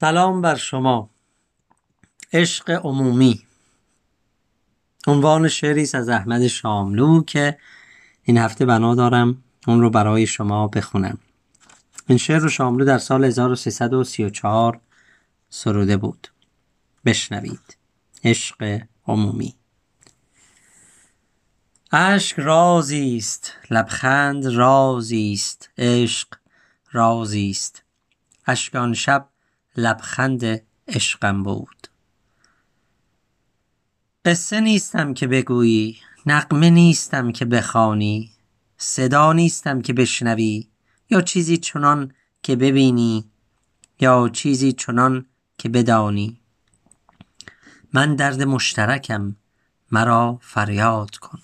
سلام بر شما. عشق عمومی. عنوان شعری از احمد شاملو که این هفته بنا دارم اون رو برای شما بخونم. این شعر رو شاملو در سال 1334 سروده بود. بشنوید. عشق عمومی. اشک رازی است لبخند رازی است عشق رازی است اشک آن شب لبخند عشقم بود. قصه نیستم که بگویی نغمه نیستم که بخوانی صدا نیستم که بشنوی یا چیزی چنان که ببینی یا چیزی چنان که بدانی. من درد مشترکم مرا فریاد کن.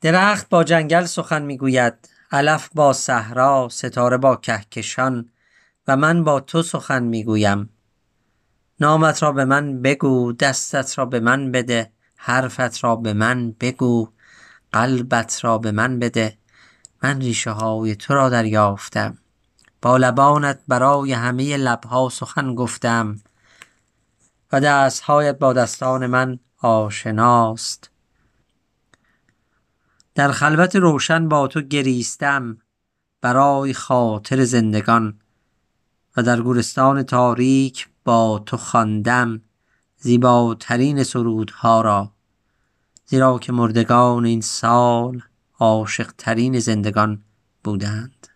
درخت با جنگل سخن می‌گوید علف با صحرا ستاره با کهکشان و من با تو سخن می‌گویم. نامت را به من بگو دستت را به من بده حرفت را به من بگو قلبت را به من بده. من ریشه های تو را دریافتم. با لبانت برای همه لبها سخن گفتم. و دستهایت با دستان من آشناست. در خلوت روشن با تو گریستم. برای خاطر زندگان. و در گورستان تاریک با تو خواندم زیباترین سرودها را زیرا که مردگان این سال عاشق ترین زندگان بودند.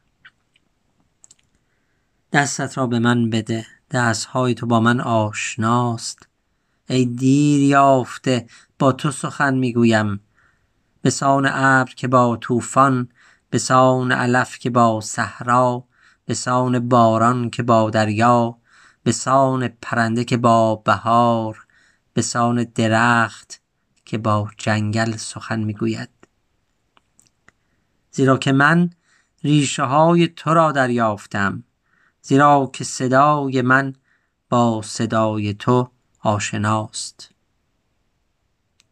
دستت را به من بده دستهای تو با من آشناست. ای دیر یافته با تو سخن می‌گویم. به سان ابر که با طوفان به سان علف که با صحرا. به سان باران که با دریا به سان پرنده که با بهار به سان درخت که با جنگل سخن می‌گوید. زیرا که من ریشه های تو را دریافتم زیرا که صدای من با صدای تو آشناست.